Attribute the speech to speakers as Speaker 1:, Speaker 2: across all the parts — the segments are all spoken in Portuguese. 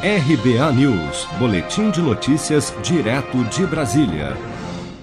Speaker 1: RBA News, Boletim de Notícias, direto de Brasília.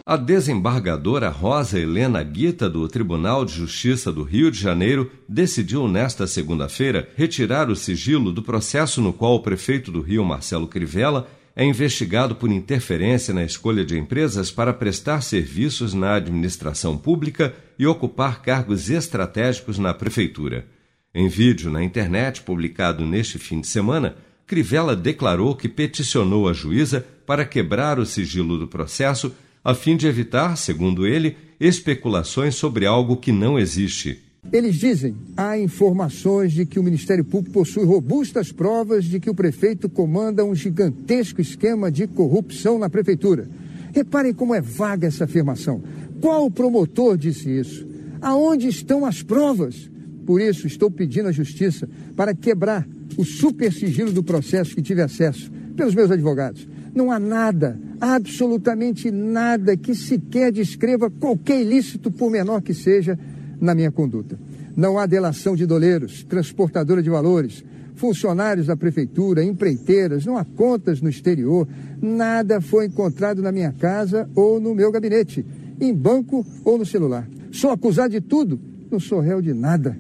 Speaker 1: A desembargadora Rosa Helena Guita, do Tribunal de Justiça do Rio de Janeiro, decidiu nesta segunda-feira retirar o sigilo do processo no qual o prefeito do Rio, Marcelo Crivella, é investigado por interferência na escolha de empresas para prestar serviços na administração pública e ocupar cargos estratégicos na prefeitura. Em vídeo na internet publicado neste fim de semana, Crivella declarou que peticionou a juíza para quebrar o sigilo do processo a fim de evitar, segundo ele, especulações sobre algo que não existe.
Speaker 2: Eles dizem: há informações de que o Ministério Público possui robustas provas de que o prefeito comanda um gigantesco esquema de corrupção na prefeitura. Reparem como é vaga essa afirmação. Qual promotor disse isso? Aonde estão as provas? Por isso, estou pedindo à Justiça para quebrar o super sigilo do processo que tive acesso pelos meus advogados. Não há nada, absolutamente nada que sequer descreva qualquer ilícito, por menor que seja, na minha conduta. Não há delação de doleiros, transportadora de valores, funcionários da prefeitura, empreiteiras, não há contas no exterior, nada foi encontrado na minha casa ou no meu gabinete, em banco ou no celular. Sou acusado de tudo, não sou réu de nada.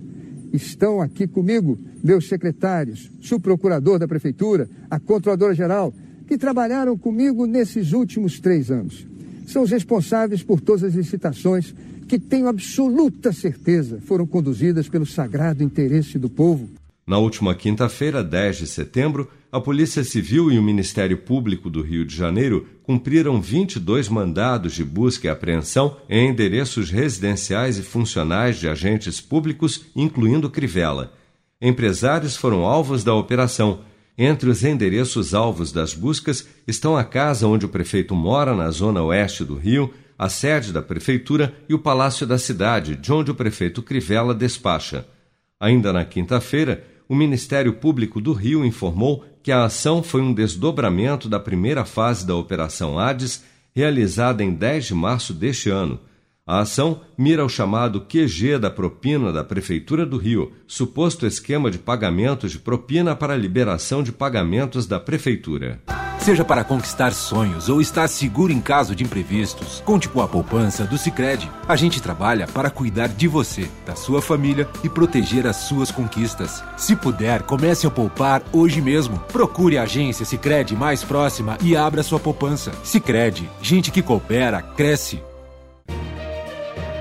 Speaker 2: Estão aqui comigo meus secretários, subprocurador da Prefeitura, a Controladora-Geral, que trabalharam comigo nesses últimos três anos. São os responsáveis por todas as licitações que tenho absoluta certeza foram conduzidas pelo sagrado interesse do povo.
Speaker 1: Na última quinta-feira, 10 de setembro, a Polícia Civil e o Ministério Público do Rio de Janeiro cumpriram 22 mandados de busca e apreensão em endereços residenciais e funcionais de agentes públicos, incluindo Crivella. Empresários foram alvos da operação. Entre os endereços alvos das buscas estão a casa onde o prefeito mora, na zona oeste do Rio, a sede da prefeitura e o Palácio da Cidade, de onde o prefeito Crivella despacha. Ainda na quinta-feira, o Ministério Público do Rio informou que a ação foi um desdobramento da primeira fase da Operação Hades, realizada em 10 de março deste ano. A ação mira o chamado QG da propina da Prefeitura do Rio, suposto esquema de pagamentos de propina para liberação de pagamentos da Prefeitura.
Speaker 3: Seja para conquistar sonhos ou estar seguro em caso de imprevistos, conte com a poupança do Sicredi. A gente trabalha para cuidar de você, da sua família e proteger as suas conquistas. Se puder, comece a poupar hoje mesmo. Procure a agência Sicredi mais próxima e abra sua poupança. Sicredi, gente que coopera cresce.